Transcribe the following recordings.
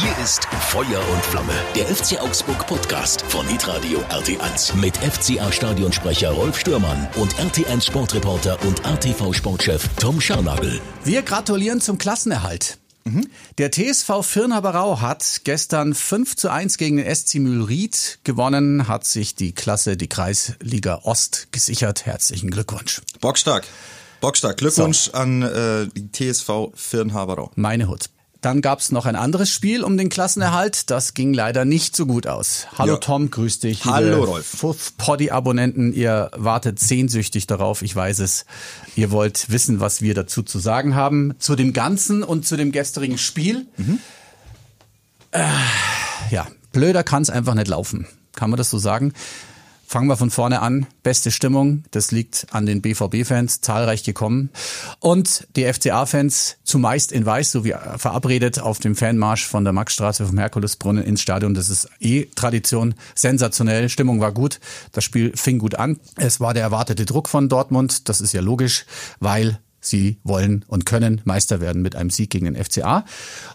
Hier ist Feuer und Flamme, der FC Augsburg Podcast von Hitradio RT1 mit FCA Stadionsprecher Rolf Stürmann und RT1 Sportreporter und ATV Sportchef Tom Scharnagel. Wir gratulieren zum Klassenerhalt. Der TSV Firnhaberau hat gestern 5 zu 1 gegen den SC Mühlried gewonnen, hat sich die Klasse, die Kreisliga Ost gesichert. Herzlichen Glückwunsch. Bockstark. Bockstark. Glückwunsch so. an äh, die TSV Firnhaberau. Meine Hut. Dann gab's noch ein anderes Spiel um den Klassenerhalt. Das ging leider nicht so gut aus. Hallo ja. Tom, grüß dich. Hallo Rolf. Futh Poddy Abonnenten, ihr wartet sehnsüchtig darauf. Ich weiß es. Ihr wollt wissen, was wir dazu zu sagen haben zu dem Ganzen und zu dem gestrigen Spiel. Mhm. Äh, ja, blöder kann's einfach nicht laufen. Kann man das so sagen? Fangen wir von vorne an. Beste Stimmung, das liegt an den BVB-Fans, zahlreich gekommen. Und die FCA-Fans zumeist in Weiß, so wie verabredet auf dem Fanmarsch von der Maxstraße vom Herkulesbrunnen ins Stadion. Das ist eh Tradition. Sensationell. Stimmung war gut. Das Spiel fing gut an. Es war der erwartete Druck von Dortmund. Das ist ja logisch, weil sie wollen und können Meister werden mit einem Sieg gegen den FCA.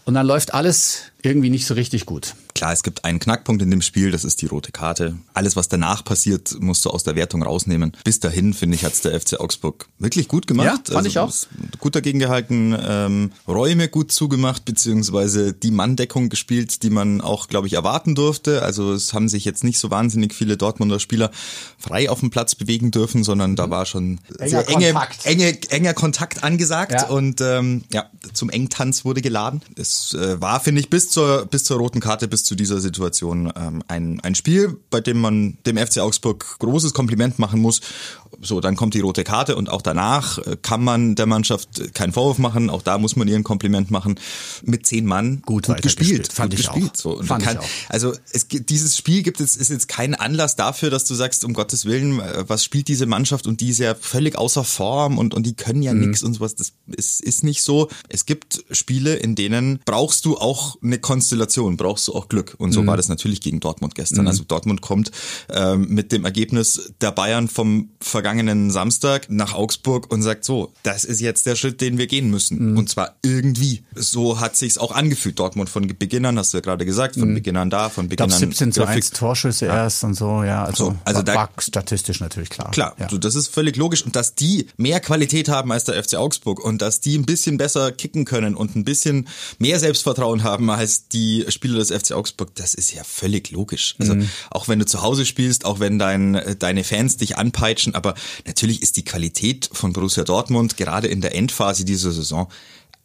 Und dann läuft alles irgendwie nicht so richtig gut. Klar, es gibt einen Knackpunkt in dem Spiel, das ist die rote Karte. Alles, was danach passiert, musst du aus der Wertung rausnehmen. Bis dahin, finde ich, hat's der FC Augsburg wirklich gut gemacht. Ja, fand also, ich auch. Gut dagegen gehalten, ähm, Räume gut zugemacht, beziehungsweise die Manndeckung gespielt, die man auch, glaube ich, erwarten durfte. Also es haben sich jetzt nicht so wahnsinnig viele Dortmunder Spieler frei auf dem Platz bewegen dürfen, sondern da war schon enger sehr enge, Kontakt. enge, enger Kontakt angesagt. Ja. Und ähm, ja, zum Engtanz wurde geladen. Es äh, war, finde ich, bis zur, bis zur roten Karte, bis zu dieser Situation ähm, ein, ein Spiel, bei dem man dem FC Augsburg großes Kompliment machen muss. So, dann kommt die rote Karte und auch danach äh, kann man der Mannschaft keinen Vorwurf machen. Auch da muss man ihr ein Kompliment machen. Mit zehn Mann gut, gut gespielt, fand gut ich gespielt. Auch. So, fand kann, ich auch. Also es, dieses Spiel gibt es ist jetzt kein Anlass dafür, dass du sagst, um Gottes Willen, äh, was spielt diese Mannschaft und die ist ja völlig außer Form und und die können ja mhm. nichts und sowas. Das ist, ist nicht so. Es gibt Spiele, in denen brauchst du auch eine Konstellation, brauchst du auch Glück. Und so mhm. war das natürlich gegen Dortmund gestern. Mhm. Also Dortmund kommt ähm, mit dem Ergebnis der Bayern vom vergangenen Samstag nach Augsburg und sagt so, das ist jetzt der Schritt, den wir gehen müssen. Mhm. Und zwar irgendwie. So hat sich's auch angefühlt. Dortmund von Beginn an, hast du ja gerade gesagt, von mhm. Beginn an da, von Beginn an. 17 zu 1 Torschüsse ja. erst und so, ja. Also, so, also war, da, statistisch natürlich klar. Klar, ja. so, das ist völlig logisch. Und dass die mehr Qualität haben als der FC Augsburg und dass die ein bisschen besser kicken können und ein bisschen mehr Selbstvertrauen haben als die Spieler des FC Augsburg, das ist ja völlig logisch. Also mhm. auch wenn du zu Hause spielst, auch wenn dein, deine Fans dich anpeitschen, aber natürlich ist die Qualität von Borussia Dortmund gerade in der Endphase dieser Saison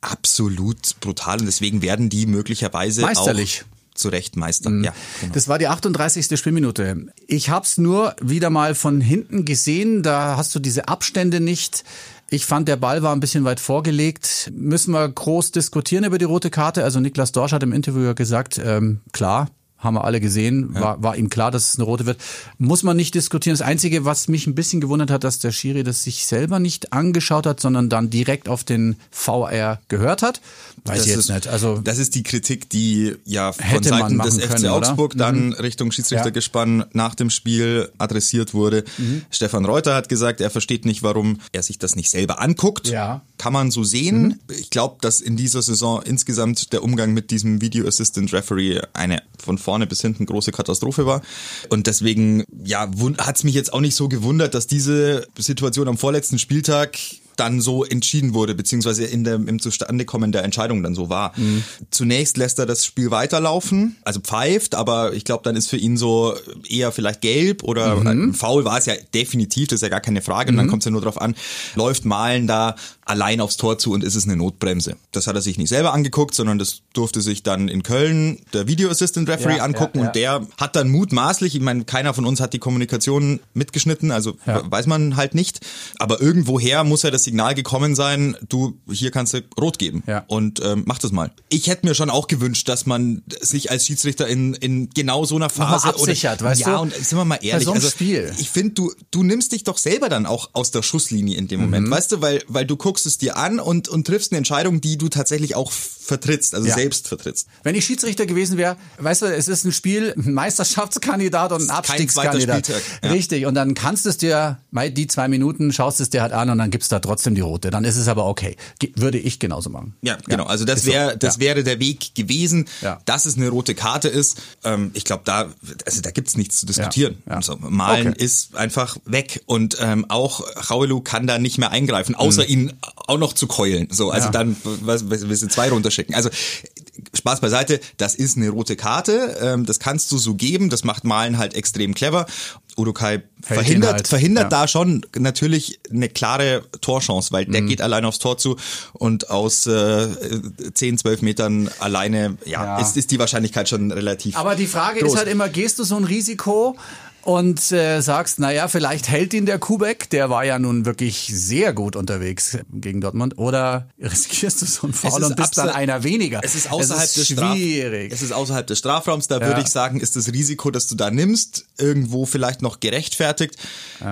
absolut brutal und deswegen werden die möglicherweise Meisterlich. auch zu Recht Meister. Mhm. Ja, genau. Das war die 38. Spielminute. Ich habe es nur wieder mal von hinten gesehen. Da hast du diese Abstände nicht. Ich fand, der Ball war ein bisschen weit vorgelegt. Müssen wir groß diskutieren über die rote Karte? Also Niklas Dorsch hat im Interview ja gesagt, ähm, klar, haben wir alle gesehen, ja. war, war ihm klar, dass es eine rote wird. Muss man nicht diskutieren. Das Einzige, was mich ein bisschen gewundert hat, dass der Schiri das sich selber nicht angeschaut hat, sondern dann direkt auf den VR gehört hat. Weiß das ich jetzt ist, nicht. Also das ist die Kritik, die ja von Seiten des FC können, Augsburg oder? dann mhm. Richtung Schiedsrichtergespann ja. nach dem Spiel adressiert wurde. Mhm. Stefan Reuter hat gesagt, er versteht nicht, warum er sich das nicht selber anguckt. Ja. Kann man so sehen. Mhm. Ich glaube, dass in dieser Saison insgesamt der Umgang mit diesem Video Assistant Referee eine von vorne bis hinten große Katastrophe war. Und deswegen, ja, hat es mich jetzt auch nicht so gewundert, dass diese Situation am vorletzten Spieltag dann so entschieden wurde, beziehungsweise in dem, im Zustandekommen der Entscheidung dann so war. Mhm. Zunächst lässt er das Spiel weiterlaufen, also pfeift, aber ich glaube, dann ist für ihn so eher vielleicht gelb oder mhm. faul war es ja definitiv, das ist ja gar keine Frage. Und dann mhm. kommt es ja nur darauf an, läuft Malen da allein aufs Tor zu und ist es eine Notbremse. Das hat er sich nicht selber angeguckt, sondern das durfte sich dann in Köln der Video Assistant Referee ja, angucken ja, ja. und der hat dann mutmaßlich, ich meine, keiner von uns hat die Kommunikation mitgeschnitten, also weiß man halt nicht, aber irgendwoher muss er das Signal gekommen sein, du, hier kannst du rot geben ja. und ähm, mach das mal. Ich hätte mir schon auch gewünscht, dass man sich als Schiedsrichter in, in genau so einer Phase absichert, oder, weißt ja, du? und sind wir mal ehrlich, so also, Spiel. ich finde, du, du nimmst dich doch selber dann auch aus der Schusslinie in dem Moment, mhm. weißt du, weil, weil du guckst es dir an und, und triffst eine Entscheidung, die du tatsächlich auch vertrittst. Also ja. selbst vertrittst. Wenn ich Schiedsrichter gewesen wäre, weißt du, es ist ein Spiel, ein Meisterschaftskandidat und ein Abstiegskandidat. Spieltag, ja. Richtig. Und dann kannst du es dir, die zwei Minuten, schaust es dir halt an und dann gibt's da trotzdem die rote. Dann ist es aber okay. Ge würde ich genauso machen. Ja, genau. Also das wäre das Ja. wäre der Weg gewesen, Ja. dass es eine rote Karte ist. Ähm, ich glaube, da also da gibt's nichts zu diskutieren. Ja. Also, Malen Okay. ist einfach weg und ähm, auch Raulu kann da nicht mehr eingreifen, außer ihn auch noch zu keulen. So, also Mhm. Dann was, was du zwei runterschicken. Also Spaß beiseite, das ist eine rote Karte. Ähm, das kannst du so geben. Das macht Malen halt extrem clever. Ihn verhindert, halt. verhindert Ja. da schon natürlich eine klare Torchance, weil Mhm. der geht allein aufs Tor zu und aus äh, 10, 12 Metern alleine, ja, Ja. Ist, ist die Wahrscheinlichkeit schon relativ. Aber die Frage groß. ist halt immer, gehst du so ein Risiko und äh, sagst, naja, vielleicht hält ihn der Kubek, der war ja nun wirklich sehr gut unterwegs gegen Dortmund, oder riskierst du so einen Foul und bist dann einer weniger? Es ist außerhalb es des ist Straf schwierig. Es ist außerhalb des Strafraums. Da Ja. würde ich sagen, ist das Risiko, das du da nimmst, irgendwo vielleicht noch gerechtfertigt.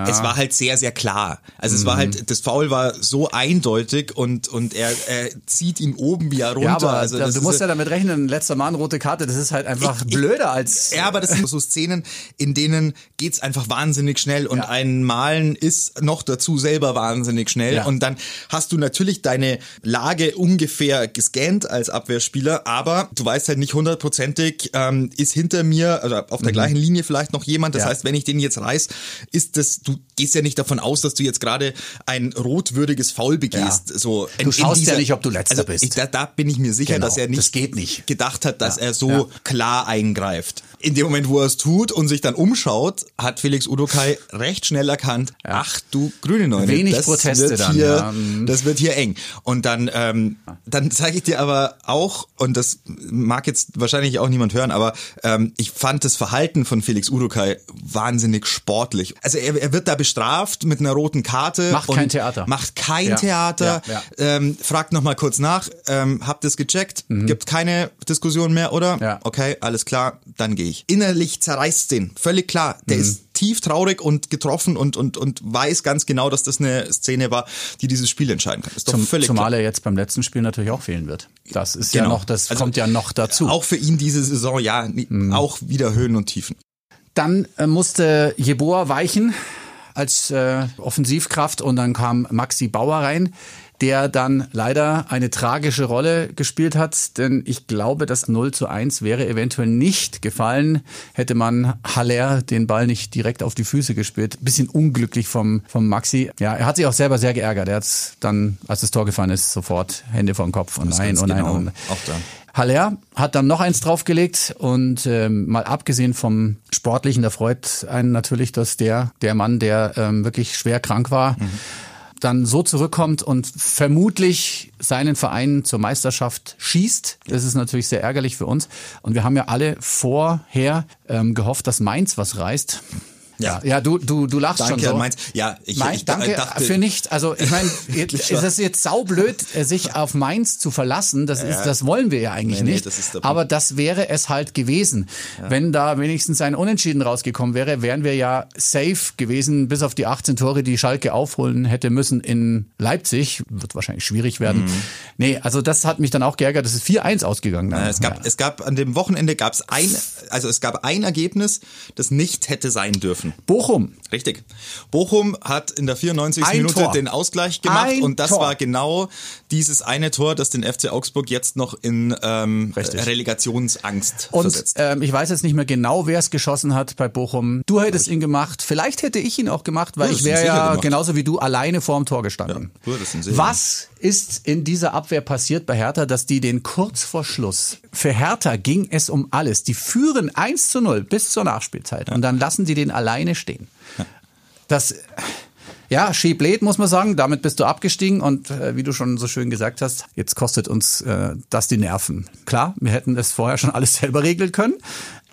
Es war halt sehr, sehr klar. Also es war Mhm. halt, das Foul war so eindeutig und und er, er zieht ihn oben wieder runter. ja, aber also du musst ja damit rechnen, letzter Mann, rote Karte, das ist halt einfach ich- blöder als... Ja, aber das sind so Szenen, in denen geht's einfach wahnsinnig schnell und Ja. ein Malen ist noch dazu selber wahnsinnig schnell Ja. und dann hast du natürlich deine Lage ungefähr gescannt als Abwehrspieler, aber du weißt halt nicht hundertprozentig, ähm, ist hinter mir, also auf der gleichen Linie vielleicht noch jemand, das Mhm. Ja. heißt, wenn ich den jetzt reiß, ist das, du gehst ja nicht davon aus, dass du jetzt gerade ein rotwürdiges Foul begehst. Ja. So Du schaust ja nicht, ob du Letzter also bist. Ich, da, da bin ich mir sicher, Genau, dass er nicht, das geht nicht. gedacht hat, dass er so klar eingreift. In dem Moment, wo er es tut und sich dann umschaut, hat Felix Udokai recht schnell erkannt, ach du grüne Neune, Wenig das Proteste wird dann, hier, ja. Mhm. das wird hier eng. Und dann, ähm, dann zeige ich dir aber auch, und das mag jetzt wahrscheinlich auch niemand hören, aber ähm, ich fand das Verhalten von Felix Udokai wahnsinnig sportlich. Also er, er wird da bestraft mit einer roten Karte. Macht und kein Theater. Macht kein Ja, Theater. ja, ja. Ähm, fragt noch mal kurz nach, ähm, habt ihr es gecheckt? Gibt keine Diskussion mehr, oder? Mhm. Ja. Okay, alles klar, dann gehe ich. Innerlich zerreißt den, völlig klar. Der ist tief traurig und getroffen und, und, und weiß ganz genau, dass das eine Szene war, die dieses Spiel entscheiden kann. Ist doch Zum, völlig zumal klar. er jetzt beim letzten Spiel natürlich auch fehlen wird. Das ist ja Genau. noch, das Also, kommt ja noch dazu. Auch für ihn diese Saison, ja, Mhm. auch wieder Höhen und Tiefen. Dann äh, musste Jeboa weichen als äh, Offensivkraft und dann kam Maxi Bauer rein, der dann leider eine tragische Rolle gespielt hat, denn ich glaube, das 0 zu 1 wäre eventuell nicht gefallen, hätte man Haller den Ball nicht direkt auf die Füße gespielt. Bisschen unglücklich vom, vom Maxi. Ja, er hat sich auch selber sehr geärgert. Er hat dann, als das Tor gefallen ist, sofort Hände vor den Kopf und nein und nein. genau. Und Auch da. Haller hat dann noch eins draufgelegt und ähm, mal abgesehen vom Sportlichen, da freut einen natürlich, dass der, der Mann, der ähm, wirklich schwer krank war, dann so zurückkommt und vermutlich seinen Verein zur Meisterschaft schießt. Das ist natürlich sehr ärgerlich für uns. Und wir haben ja alle vorher ähm, gehofft, dass Mainz was reißt. Ja. ja, du, du, du lachst Danke schon so. Mainz. Ja, ich, Nein, ich danke dachte, für nichts. Also ich meine, ist es jetzt saublöd, äh, sich auf Mainz zu verlassen. Das ist, Ja. das wollen wir ja eigentlich Nee, nee, nicht. das der Punkt. Aber das wäre es halt gewesen. Wenn da wenigstens ein Unentschieden rausgekommen wäre, wären wir ja safe gewesen, bis auf die 18 Tore, die Schalke aufholen hätte müssen in Leipzig. Wird wahrscheinlich schwierig werden. Mhm. Nee, also das hat mich dann auch geärgert. Das ist 4-1 ausgegangen. Dann. Es gab, es gab an dem Wochenende gab es ein, also es gab ein Ergebnis, das nicht hätte sein dürfen. Bochum. Richtig. Bochum hat in der 94. Ein Minute Tor. den Ausgleich gemacht Ein und das Tor. war genau dieses eine Tor, das den FC Augsburg jetzt noch in ähm, Richtig. Relegationsangst Und versetzt. ähm, ich weiß jetzt nicht mehr genau, wer es geschossen hat bei Bochum. Du hättest ihn gemacht. Vielleicht hätte ich ihn auch gemacht, weil ich wäre ja gemacht. genauso wie du alleine vorm Tor gestanden. Ja, Was ist in dieser Abwehr passiert bei Hertha, dass die den kurz vor Schluss, für Hertha ging es um alles. Die führen 1 zu 0 bis zur Nachspielzeit und dann lassen die den alleine stehen. Das, ja, Schiebled muss man sagen, damit bist du abgestiegen und äh, wie du schon so schön gesagt hast, jetzt kostet uns äh, das die Nerven. Klar, wir hätten es vorher schon alles selber regeln können,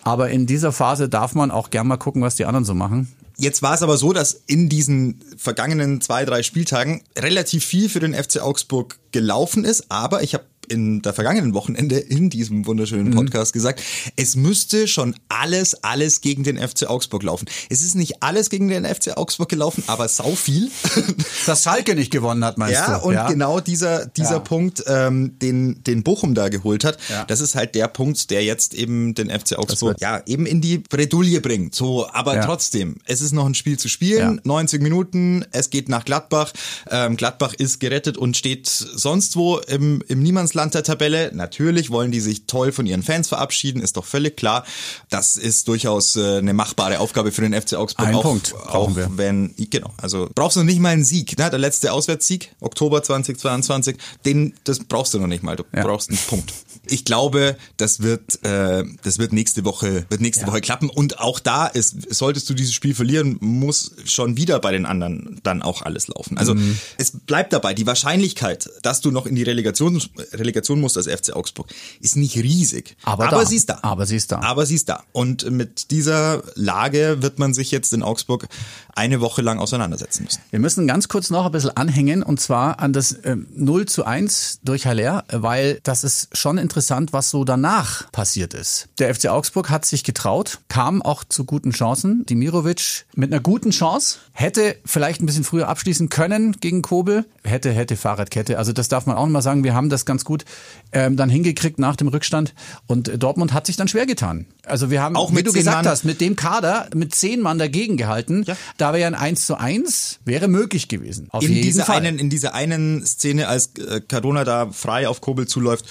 aber in dieser Phase darf man auch gern mal gucken, was die anderen so machen. Jetzt war es aber so, dass in diesen vergangenen zwei, drei Spieltagen relativ viel für den FC Augsburg gelaufen ist, aber ich habe in der vergangenen Wochenende in diesem wunderschönen Mhm. Podcast gesagt, es müsste schon alles, alles gegen den FC Augsburg laufen. Es ist nicht alles gegen den FC Augsburg gelaufen, aber sau viel. Dass Schalke nicht gewonnen hat, meinst Ja, du? und genau dieser, dieser Ja. Punkt, ähm, den, den Bochum da geholt hat, Ja. das ist halt der Punkt, der jetzt eben den FC Augsburg ja eben in die Bredouille bringt. So, aber Ja. trotzdem, es ist noch ein Spiel zu spielen, Ja. 90 Minuten, es geht nach Gladbach. Ähm, Gladbach ist gerettet und steht sonst wo im, im Niemandsland der Tabelle. Natürlich wollen die sich toll von ihren Fans verabschieden, ist doch völlig klar. Das ist durchaus äh, eine machbare Aufgabe für den FC Augsburg. Auch, Punkt auch brauchen wir. wenn, genau, also brauchst du noch nicht mal einen Sieg, ne? Der letzte Auswärtssieg, Oktober 2022, den, das brauchst du noch nicht mal, du Ja. brauchst einen Punkt. Ich glaube, das wird, äh, das wird nächste Woche, wird nächste Ja. Woche klappen und auch da ist, solltest du dieses Spiel verlieren, muss schon wieder bei den anderen dann auch alles laufen. Also Mhm. es bleibt dabei, die Wahrscheinlichkeit, dass du noch in die Relegation, Relegation musst als FC Augsburg, ist nicht riesig. Aber aber da. sie ist da. Aber sie ist da. Aber sie ist da. Und mit dieser Lage wird man sich jetzt in Augsburg eine Woche lang auseinandersetzen müssen. Wir müssen ganz kurz noch ein bisschen anhängen und zwar an das ähm, 0 zu 1 durch Haller, weil das ist schon interessant, was so danach passiert ist. Der FC Augsburg hat sich getraut, kam auch zu guten Chancen. Dimirovic mit einer guten Chance, hätte vielleicht ein bisschen früher abschließen können gegen Kobel, hätte, hätte Fahrradkette. Also das darf man auch noch mal sagen, wir haben das ganz gut ähm, dann hingekriegt nach dem Rückstand und äh, Dortmund hat sich dann schwer getan. Also wir haben, Auch wie mit du gesagt Mann. hast, mit dem Kader mit zehn Mann dagegen gehalten. Ja. Da wäre ein 1 zu 1 wäre möglich gewesen. Auf in jeden dieser Fall. einen in dieser einen Szene, als äh, Cardona da frei auf Kobel zuläuft,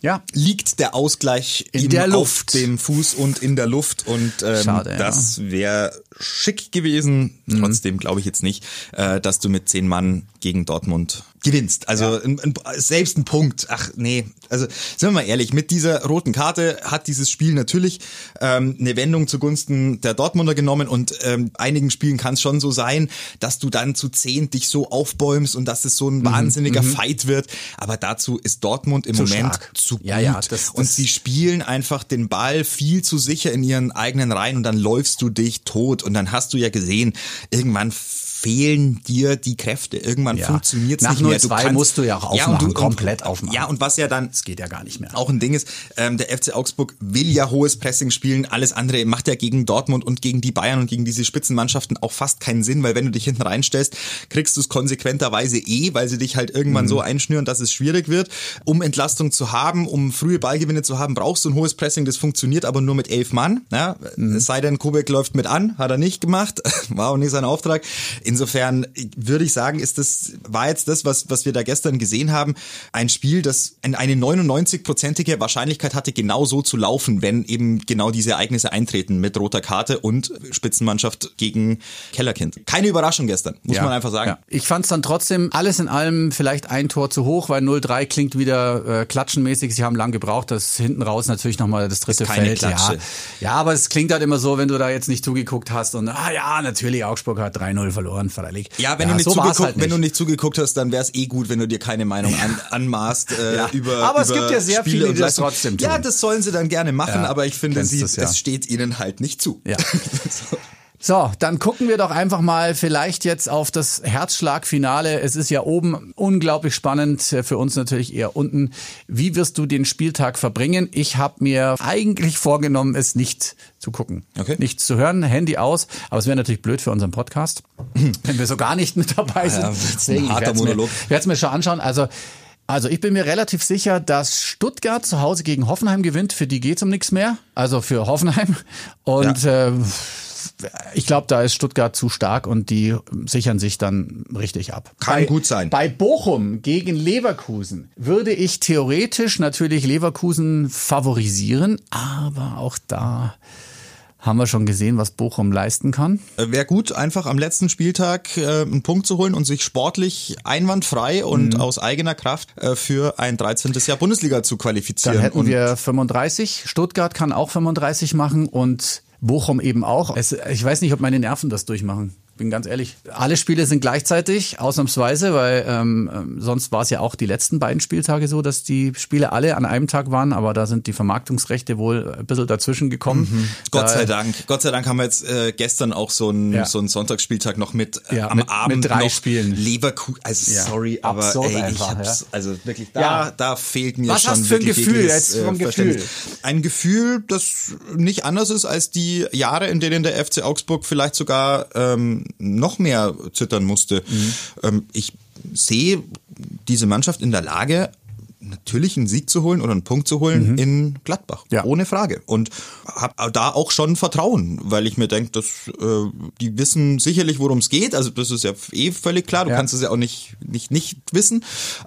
ja. liegt der Ausgleich In der auf Luft. dem Fuß und in der Luft und ähm, Schade, ja. Das wäre schick gewesen. Trotzdem glaube ich jetzt nicht, äh, dass du mit zehn Mann gegen Dortmund gewinnst. Also ein, ein, selbst ein Punkt. Ach nee, also sind wir mal ehrlich, mit dieser roten Karte hat dieses Spiel natürlich ähm, eine Wendung zugunsten der Dortmunder genommen und ähm, einigen Spielen kann es schon so sein, dass du dann zu zehn dich so aufbäumst und dass es so Mhm. ein wahnsinniger Fight wird. Aber dazu ist Dortmund im Zu Moment stark. zu gut. Ja, ja, das- und das- sie spielen einfach den Ball viel zu sicher in ihren eigenen Reihen und dann läufst du dich tot und dann hast du ja gesehen, irgendwann fehlen dir die Kräfte. Irgendwann Ja. funktioniert es nicht mehr. 0-2 musst du ja auch und aufmachen, komplett aufmachen. Ja, und was ja dann Das geht ja gar nicht mehr. auch ein Ding ist, ähm, der FC Augsburg will ja hohes Pressing spielen, alles andere macht ja gegen Dortmund und gegen die Bayern und gegen diese Spitzenmannschaften auch fast keinen Sinn, weil wenn du dich hinten reinstellst, kriegst du es konsequenterweise eh, weil sie dich halt irgendwann Mhm. so einschnüren, dass es schwierig wird. Um Entlastung zu haben, um frühe Ballgewinne zu haben, brauchst du ein hohes Pressing, das funktioniert aber nur mit elf Mann. Ja? Mhm. Es sei denn, Kubek läuft mit an, hat er nicht gemacht, war auch nicht sein Auftrag. Insofern würde ich sagen, ist das, war jetzt das, was, was wir da gestern gesehen haben, ein Spiel, das eine 99-prozentige Wahrscheinlichkeit hatte, genau so zu laufen, wenn eben genau diese Ereignisse eintreten mit roter Karte und Spitzenmannschaft gegen Kellerkind. Keine Überraschung gestern, muss Ja, man einfach sagen. Ja. Ich fand es dann trotzdem alles in allem vielleicht ein Tor zu hoch, weil 0-3 klingt wieder äh, klatschenmäßig. Sie haben lang gebraucht, das hinten raus natürlich nochmal das dritte keine Feld. Ja. Klatsche. ja, aber es klingt halt immer so, wenn du da jetzt nicht zugeguckt hast und ah ja, natürlich Augsburg hat 3-0 verloren, freilich. Ja, wenn, du nicht so zugeguckt, halt wenn du nicht zugeguckt hast, dann wäre es eh gut, wenn du dir keine Meinung an, anmaßt äh, Ja. über Aber es über gibt ja sehr Spiele viele, die das trotzdem tun. Ja, das sollen sie dann gerne machen, Ja, aber ich finde, sie, das ja. es steht ihnen halt nicht zu. Ja. So, dann gucken wir doch einfach mal vielleicht jetzt auf das Herzschlagfinale. Es ist ja oben unglaublich spannend, äh, für uns natürlich eher unten. Wie wirst du den Spieltag verbringen? Ich habe mir eigentlich vorgenommen, es nicht zu gucken. Okay. Nichts zu hören, Handy aus. Aber es wäre natürlich blöd für unseren Podcast, wenn wir so gar nicht mit dabei sind. Ja, Deswegen, ich harter mir- Monolog. Ich werde es mir schon anschauen. Also also ich bin mir relativ sicher, dass Stuttgart zu Hause gegen Hoffenheim gewinnt. Für die geht's um nichts mehr. Also für Hoffenheim. Und äh, ich glaube, da ist Stuttgart zu stark und die sichern sich dann richtig ab. Kann bei, gut sein. Bei Bochum gegen Leverkusen würde ich theoretisch natürlich Leverkusen favorisieren, aber auch da haben wir schon gesehen, was Bochum leisten kann. Wäre gut, einfach am letzten Spieltag äh, einen Punkt zu holen und sich sportlich einwandfrei und Mhm. aus eigener Kraft äh, für ein 13. Jahr Bundesliga zu qualifizieren. Dann hätten und wir 35. Stuttgart kann auch 35 machen und Bochum eben auch. Es, ich weiß nicht, ob meine Nerven das durchmachen. Bin ganz ehrlich. Alle Spiele sind gleichzeitig, ausnahmsweise, weil ähm, ähm sonst war es ja auch die letzten beiden Spieltage so, dass die Spiele alle an einem Tag waren, aber da sind die Vermarktungsrechte wohl ein bisschen dazwischen gekommen. Mhm. Gott sei Dank. Gott sei Dank haben wir jetzt äh, gestern auch so einen ja. so einen Sonntagsspieltag noch mit äh, ja, am mit, Abend mit drei noch Spielen. Leverkusen. Also ja. sorry, aber ey, einfach, ich hab's, also wirklich da da fehlt mir Was schon hast für ein Gefühl jetzt äh, vom Gefühl? Ein Gefühl, das nicht anders ist als die Jahre, in denen der FC Augsburg vielleicht sogar ähm, noch mehr zittern musste. Mhm. Ähm, ich sehe diese Mannschaft in der Lage, natürlich einen Sieg zu holen oder einen Punkt zu holen mhm. in Gladbach. Ja. Ohne Frage. Und habe da auch schon Vertrauen, weil ich mir denke, dass äh, die wissen sicherlich, worum es geht. Also das ist ja eh völlig klar. Du ja. kannst es ja auch nicht, nicht, nicht wissen.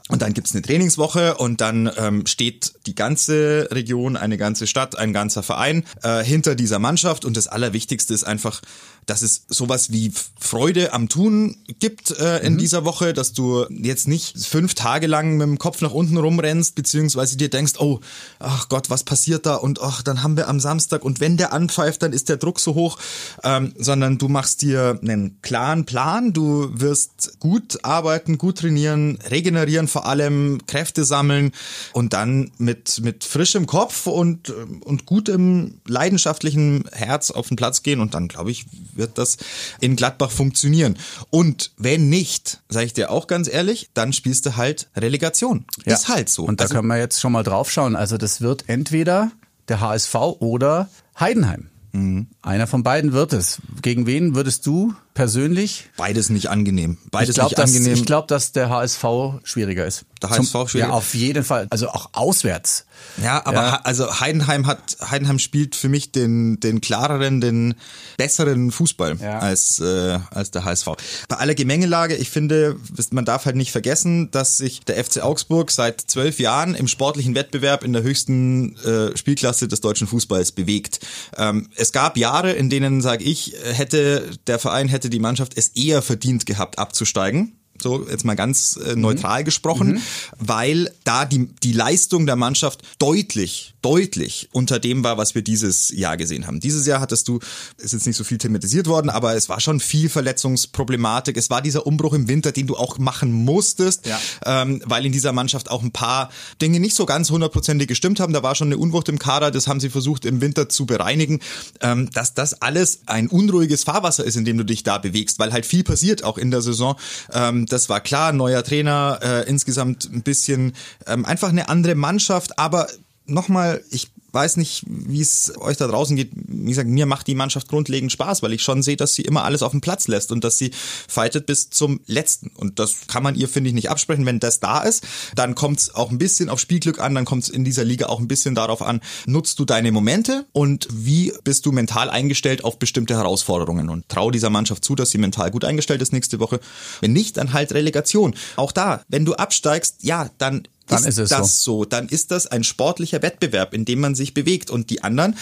Und dann gibt's eine Trainingswoche und dann ähm, steht die ganze Region, eine ganze Stadt, ein ganzer Verein äh, hinter dieser Mannschaft. Und das Allerwichtigste ist einfach, dass es sowas wie Freude am Tun gibt äh, in mhm. dieser Woche, dass du jetzt nicht fünf Tage lang mit dem Kopf nach unten rumrennst, beziehungsweise dir denkst, oh, ach Gott, was passiert da? Und ach, dann haben wir am Samstag und wenn der anpfeift, dann ist der Druck so hoch, ähm, sondern du machst dir einen klaren Plan, du wirst gut arbeiten, gut trainieren, regenerieren vor allem, Kräfte sammeln und dann mit, mit frischem Kopf und, und gutem leidenschaftlichen Herz auf den Platz gehen. Und dann, glaube ich, wird das in Gladbach funktionieren. Und wenn nicht, sage ich dir auch ganz ehrlich, dann spielst du halt Relegation. Ja. Ist halt so. Und da also, können wir jetzt schon mal drauf schauen. Also das wird entweder der HSV oder Heidenheim. Mhm. Einer von beiden wird es. Gegen wen würdest du persönlich? Beides nicht angenehm. Beides glaub, nicht dass, angenehm. Ich glaube, dass der HSV schwieriger ist. Der HSV Zum, schwieriger? Ja, auf jeden Fall. Also auch auswärts. Ja, aber ja. also Heidenheim hat Heidenheim spielt für mich den den klareren, den besseren Fußball ja. als äh, als der HSV. Bei aller Gemengelage, ich finde, man darf halt nicht vergessen, dass sich der FC Augsburg seit zwölf Jahren im sportlichen Wettbewerb in der höchsten äh, Spielklasse des deutschen Fußballs bewegt. Ähm, es gab Jahre, in denen, sage ich, hätte der Verein hätte die Mannschaft es eher verdient gehabt abzusteigen so jetzt mal ganz äh, neutral mhm. gesprochen, mhm. weil da die, die Leistung der Mannschaft deutlich, deutlich unter dem war, was wir dieses Jahr gesehen haben. Dieses Jahr hattest du, ist jetzt nicht so viel thematisiert worden, aber es war schon viel Verletzungsproblematik. Es war dieser Umbruch im Winter, den du auch machen musstest, ja. ähm, weil in dieser Mannschaft auch ein paar Dinge nicht so ganz hundertprozentig gestimmt haben. Da war schon eine Unwucht im Kader, das haben sie versucht im Winter zu bereinigen, ähm, dass das alles ein unruhiges Fahrwasser ist, in dem du dich da bewegst, weil halt viel passiert auch in der Saison. Ähm, das war klar, neuer Trainer, äh, insgesamt ein bisschen ähm, einfach eine andere Mannschaft, aber nochmal, ich weiß nicht, wie es euch da draußen geht. Wie gesagt, mir macht die Mannschaft grundlegend Spaß, weil ich schon sehe, dass sie immer alles auf den Platz lässt und dass sie fightet bis zum letzten. Und das kann man ihr, finde ich, nicht absprechen. Wenn das da ist, dann kommt es auch ein bisschen auf Spielglück an, dann kommt es in dieser Liga auch ein bisschen darauf an, nutzt du deine Momente und wie bist du mental eingestellt auf bestimmte Herausforderungen und trau dieser Mannschaft zu, dass sie mental gut eingestellt ist nächste Woche. Wenn nicht, dann halt Relegation. Auch da, wenn du absteigst, ja, dann dann ist, ist das so. so. Dann ist das ein sportlicher Wettbewerb, in dem man sich bewegt. Und die anderen,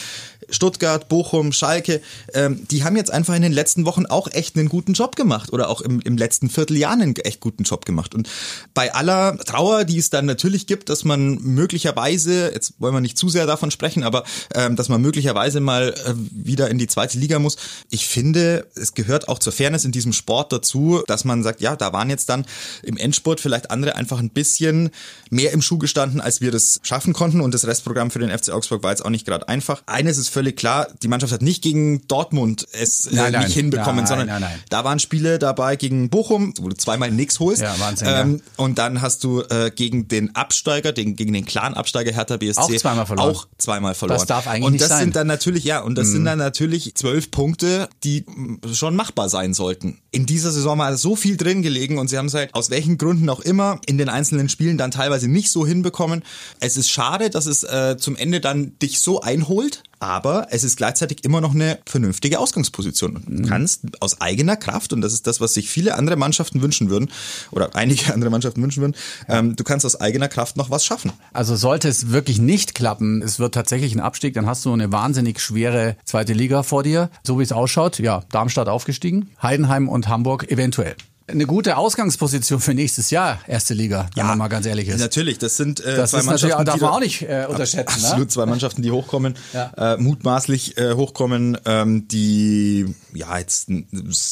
Stuttgart, Bochum, Schalke, ähm, die haben jetzt einfach in den letzten Wochen auch echt einen guten Job gemacht oder auch im, im letzten Vierteljahr einen echt guten Job gemacht. Und bei aller Trauer, die es dann natürlich gibt, dass man möglicherweise, jetzt wollen wir nicht zu sehr davon sprechen, aber ähm, dass man möglicherweise mal äh, wieder in die zweite Liga muss. Ich finde, es gehört auch zur Fairness in diesem Sport dazu, dass man sagt, ja, da waren jetzt dann im Endspurt vielleicht andere einfach ein bisschen mehr im Schuh gestanden, als wir das schaffen konnten. Und das Restprogramm für den FC Augsburg war jetzt auch nicht gerade einfach. Eines ist völlig klar, die Mannschaft hat nicht gegen Dortmund es äh, nein, nicht hinbekommen, nein, sondern da waren Spiele dabei gegen Bochum, wo du zweimal nix holst. Ja, Wahnsinn, ähm, ja. Und dann hast du äh, gegen den Absteiger, den, gegen den klaren Absteiger Hertha BSC auch zweimal verloren. Auch zweimal verloren. Das darf eigentlich und das sein. sind dann natürlich, ja, und das mhm. sind dann natürlich zwölf Punkte, die schon machbar sein sollten. In dieser Saison war so viel drin gelegen und sie haben es halt aus welchen Gründen auch immer in den einzelnen Spielen dann teilweise nicht so hinbekommen. Es ist schade, dass es äh, zum Ende dann dich so einholt, aber es ist gleichzeitig immer noch eine vernünftige Ausgangsposition. Du mhm. kannst aus eigener Kraft, und das ist das, was sich viele andere Mannschaften wünschen würden, oder einige andere Mannschaften wünschen würden, ähm, du kannst aus eigener Kraft noch was schaffen. Also sollte es wirklich nicht klappen, es wird tatsächlich ein Abstieg, dann hast du eine wahnsinnig schwere zweite Liga vor dir. So wie es ausschaut, ja, Darmstadt aufgestiegen, Heidenheim und Hamburg eventuell. Eine gute Ausgangsposition für nächstes Jahr, erste Liga, wenn man mal ganz ehrlich ist. Natürlich, das sind äh, Das zwei ist Mannschaften, darf die man auch nicht äh, unterschätzen. Absolut, Ne? zwei Mannschaften, die hochkommen, Ja. äh, mutmaßlich äh, hochkommen, ähm, die ja jetzt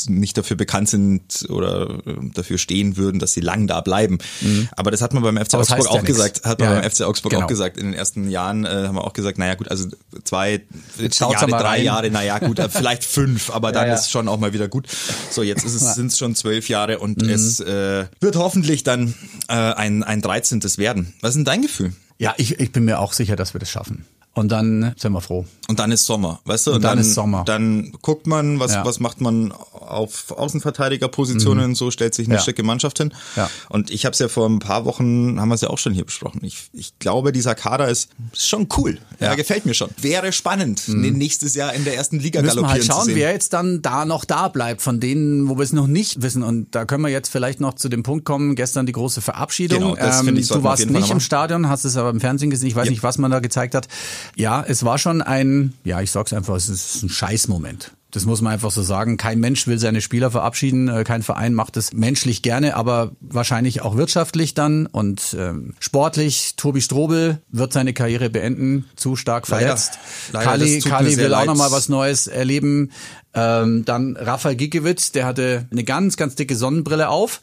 nicht dafür bekannt sind oder äh, dafür stehen würden, dass sie lang da bleiben. Aber das hat man beim FC Mhm. Aber das Augsburg ja auch nichts. gesagt, hat man Ja, beim FC Augsburg genau. auch gesagt. In den ersten Jahren äh, haben wir auch gesagt, naja gut, also zwei Jahre, drei rein. Jahre, naja gut, äh, vielleicht fünf, aber dann Ja, ja. ist schon auch mal wieder gut. So, jetzt sind es schon zwölf Jahre und Mhm. es äh, wird hoffentlich dann äh, ein, ein 13. werden. Was ist denn dein Gefühl? Ja, ich, ich bin mir auch sicher, dass wir das schaffen. Und dann sind wir froh. Und dann ist Sommer, weißt du? Und dann ist Sommer. Dann guckt man, was, Ja. was macht man auf Außenverteidigerpositionen, so stellt sich eine Ja. schicke Mannschaft hin. Ja. Und ich habe es ja vor ein paar Wochen, haben wir es ja auch schon hier besprochen. Ich, ich glaube, dieser Kader ist, ist schon cool. Ja. Ja. Mhm. gefällt mir schon. Wäre spannend, nächstes Jahr in der ersten Liga Müssen wir galoppieren halt zu schauen, wer jetzt dann da noch da bleibt, von denen, wo wir es noch nicht wissen. Und da können wir jetzt vielleicht noch zu dem Punkt kommen, gestern die große Verabschiedung. Genau, das finde ich, du wir warst nicht im. Stadion, hast es aber im Fernsehen gesehen. Ich weiß nicht, was man da gezeigt hat. Ja, es war schon ein, ja, ich sag's einfach, es ist ein Scheißmoment. Das muss man einfach so sagen. Kein Mensch will seine Spieler verabschieden, äh, kein Verein macht es menschlich gerne, aber wahrscheinlich auch wirtschaftlich dann und ähm, sportlich. Tobi Strobel wird seine Karriere beenden, zu stark Leider. verletzt. Leider, Kali, Kali will auch leid. noch mal was Neues erleben. Ähm, dann Rafael Gikiewicz, der hatte eine ganz, ganz dicke Sonnenbrille auf.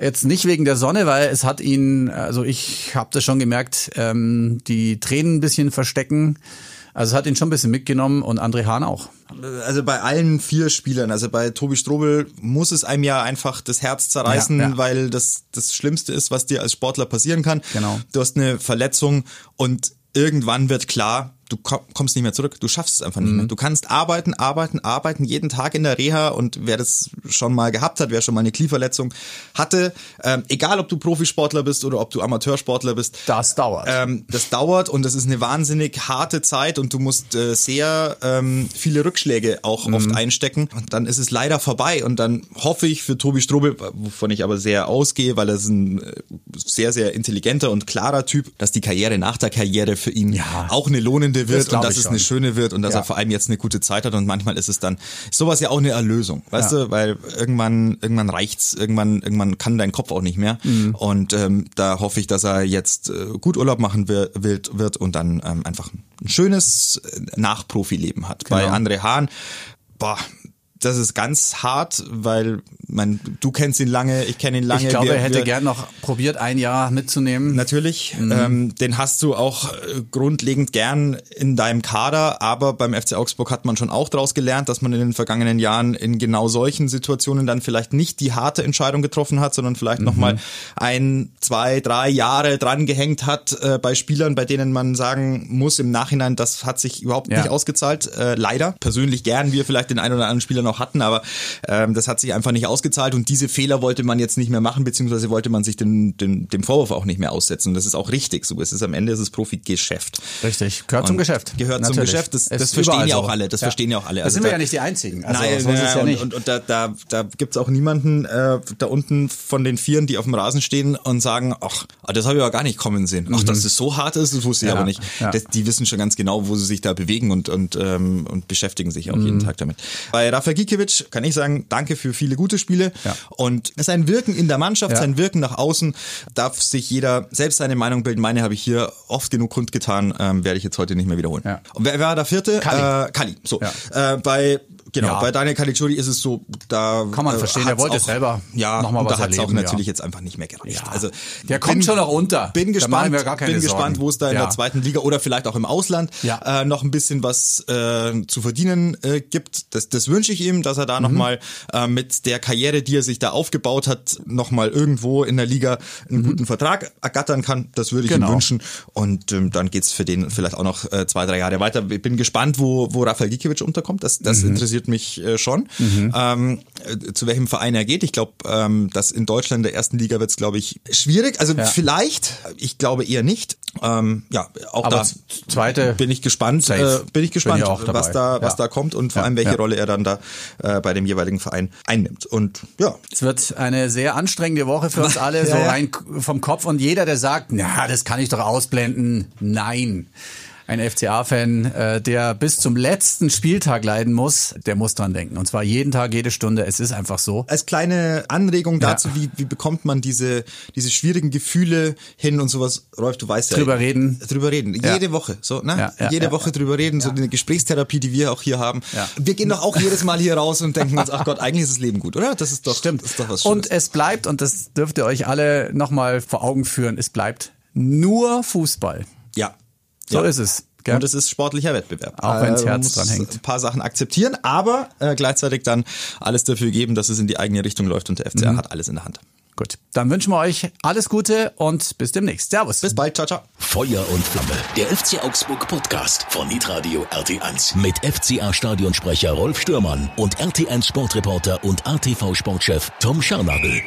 Jetzt nicht wegen der Sonne, weil es hat ihn, also ich habe das schon gemerkt, ähm, die Tränen ein bisschen verstecken. Also es hat ihn schon ein bisschen mitgenommen und André Hahn auch. also bei allen vier Spielern, also bei Tobi Strobel muss es einem ja einfach das Herz zerreißen, Ja, ja. weil das das Schlimmste ist, was dir als Sportler passieren kann. Genau. Du hast eine Verletzung und irgendwann wird klar, du ko- kommst nicht mehr zurück, du schaffst es einfach nicht Mhm. mehr. Du kannst arbeiten, arbeiten, arbeiten, jeden Tag in der Reha und wer das schon mal gehabt hat, wer schon mal eine Knieverletzung hatte, ähm, egal ob du Profisportler bist oder ob du Amateursportler bist, Das dauert. ähm, das dauert und das ist eine wahnsinnig harte Zeit und du musst äh, sehr ähm, viele Rückschläge auch Mhm. oft einstecken und dann ist es leider vorbei und dann hoffe ich für Tobi Strobel, wovon ich aber sehr ausgehe, weil er ist ein äh, sehr, sehr intelligenter und klarer Typ, dass die Karriere nach der Karriere für ihn Ja. auch eine lohnende wird glaub und dass es schon. eine schöne wird und dass Ja. er vor allem jetzt eine gute Zeit hat und manchmal ist es dann sowas ja auch eine Erlösung, weißt Ja. du, weil irgendwann irgendwann reicht's, irgendwann irgendwann kann dein Kopf auch nicht mehr Mhm. und ähm, da hoffe ich, dass er jetzt äh, gut Urlaub machen wird, wird, und dann ähm, einfach ein schönes äh, Nachprofileben hat. Bei Genau. André Hahn, boah, das ist ganz hart, weil mein, du kennst ihn lange, ich kenne ihn lange. ich glaube, wir- er hätte wir- gern noch probiert, ein Jahr mitzunehmen. Natürlich, Mhm. ähm, den hast du auch äh, grundlegend gern in deinem Kader, aber beim FC Augsburg hat man schon auch daraus gelernt, dass man in den vergangenen Jahren in genau solchen Situationen dann vielleicht nicht die harte Entscheidung getroffen hat, sondern vielleicht Mhm. nochmal ein, zwei, drei Jahre dran gehängt hat äh, bei Spielern, bei denen man sagen muss im Nachhinein, das hat sich überhaupt Ja. nicht ausgezahlt. Äh, leider. Persönlich gern wir vielleicht den einen oder anderen Spieler noch hatten, aber ähm, das hat sich einfach nicht ausgezahlt und diese Fehler wollte man jetzt nicht mehr machen, beziehungsweise wollte man sich den, den, dem Vorwurf auch nicht mehr aussetzen. Und das ist auch richtig so. Es ist am Ende ist es Profi-Geschäft. Richtig, gehört zum Und Geschäft. Gehört zum Natürlich. Geschäft. Das, das verstehen ja so. auch alle. Das verstehen ja auch alle. Also sind wir da- ja nicht die Einzigen. Also, Nein, so ist es ja, ja und, nicht. und, und da, da, da gibt's auch niemanden äh, da unten von den Vieren, die auf dem Rasen stehen und sagen, ach, ah, das habe ich aber gar nicht kommen sehen. Ach, dass es so hart ist, das wusste ich Mhm. Ja, aber nicht. ja. Das, die wissen schon ganz genau, wo sie sich da bewegen und, und, ähm, und beschäftigen sich auch Mhm. jeden Tag damit. Bei Rafa Gikiewicz kann ich sagen, danke für viele gute Spiele. Ja. Und sein Wirken in der Mannschaft, Ja. sein Wirken nach außen, darf sich jeder selbst seine Meinung bilden. Meine habe ich hier oft genug kundgetan, ähm, werde ich jetzt heute nicht mehr wiederholen. Ja. Und wer, war der vierte? Kali. Äh, Kali. So. Ja. Äh, bei Genau, Ja. bei Daniel Caligiuri ist es so, da Kann man verstehen, er wollte auch, selber ja, noch mal und was da hat's auch erleben, natürlich ja. jetzt einfach nicht mehr gereicht. Ja. Also Der kommt schon noch unter. Bin gespannt, bin gespannt, wo es da in der zweiten Liga oder vielleicht auch im Ausland äh, noch ein bisschen was äh, zu verdienen äh, gibt. Das, das wünsche ich ihm, dass er da Mhm. noch mal äh, mit der Karriere, die er sich da aufgebaut hat, noch mal irgendwo in der Liga einen guten Vertrag ergattern kann. Das würde ich Mhm. Genau. ihm wünschen. Und ähm, dann geht's für den vielleicht auch noch äh, zwei, drei Jahre weiter. Ich bin gespannt, wo, wo Rafael Gikiewicz unterkommt. Das, das Mhm. interessiert mich äh, schon. Ähm, äh, zu welchem Verein er geht. Ich glaube, ähm, dass in Deutschland in der ersten Liga wird's, glaube ich, schwierig. Also Ja. vielleicht, ich glaube eher nicht. Ähm, ja, auch Aber da zweite bin ich gespannt. Äh, bin ich gespannt, Bin was da, was Ja. da kommt und vor Ja, allem welche ja. Rolle er dann da äh, bei dem jeweiligen Verein einnimmt. Und ja, Es wird eine sehr anstrengende Woche für uns alle, so rein vom Kopf. Und jeder, der sagt, na, das kann ich doch ausblenden, nein. Ein FCA-Fan, äh, der bis zum letzten Spieltag leiden muss, der muss dran denken. Und zwar jeden Tag, jede Stunde. Es ist einfach so. Als kleine Anregung dazu, Ja. wie, wie bekommt man diese, diese schwierigen Gefühle hin und sowas, Rolf, du weißt ja. Drüber reden. Drüber reden. Ja. Jede Woche. So, ne? Ja, Jede Woche drüber reden, so eine Gesprächstherapie, die wir auch hier haben. Wir gehen doch auch jedes Mal hier raus und denken uns, ach Gott, eigentlich ist das Leben gut, oder? Das ist doch, Stimmt. Das ist doch was Schönes. und es bleibt, und das dürft ihr euch alle nochmal vor Augen führen, es bleibt nur Fußball. So ja. ist es. Gell? Und es ist sportlicher Wettbewerb. Auch wenn's Äh, man Herz dran hängt. Ein paar Sachen akzeptieren, aber äh, gleichzeitig dann alles dafür geben, dass es in die eigene Richtung läuft und der FCA Mhm. hat alles in der Hand. Gut, dann wünschen wir euch alles Gute und bis demnächst. Servus. Bis bald, ciao, ciao. Feuer und Flamme. Der FC Augsburg Podcast von Nitradio RT1 mit FCA Stadionsprecher Rolf Stürmann und RT1 Sportreporter und ATV Sportchef Tom Scharnagel.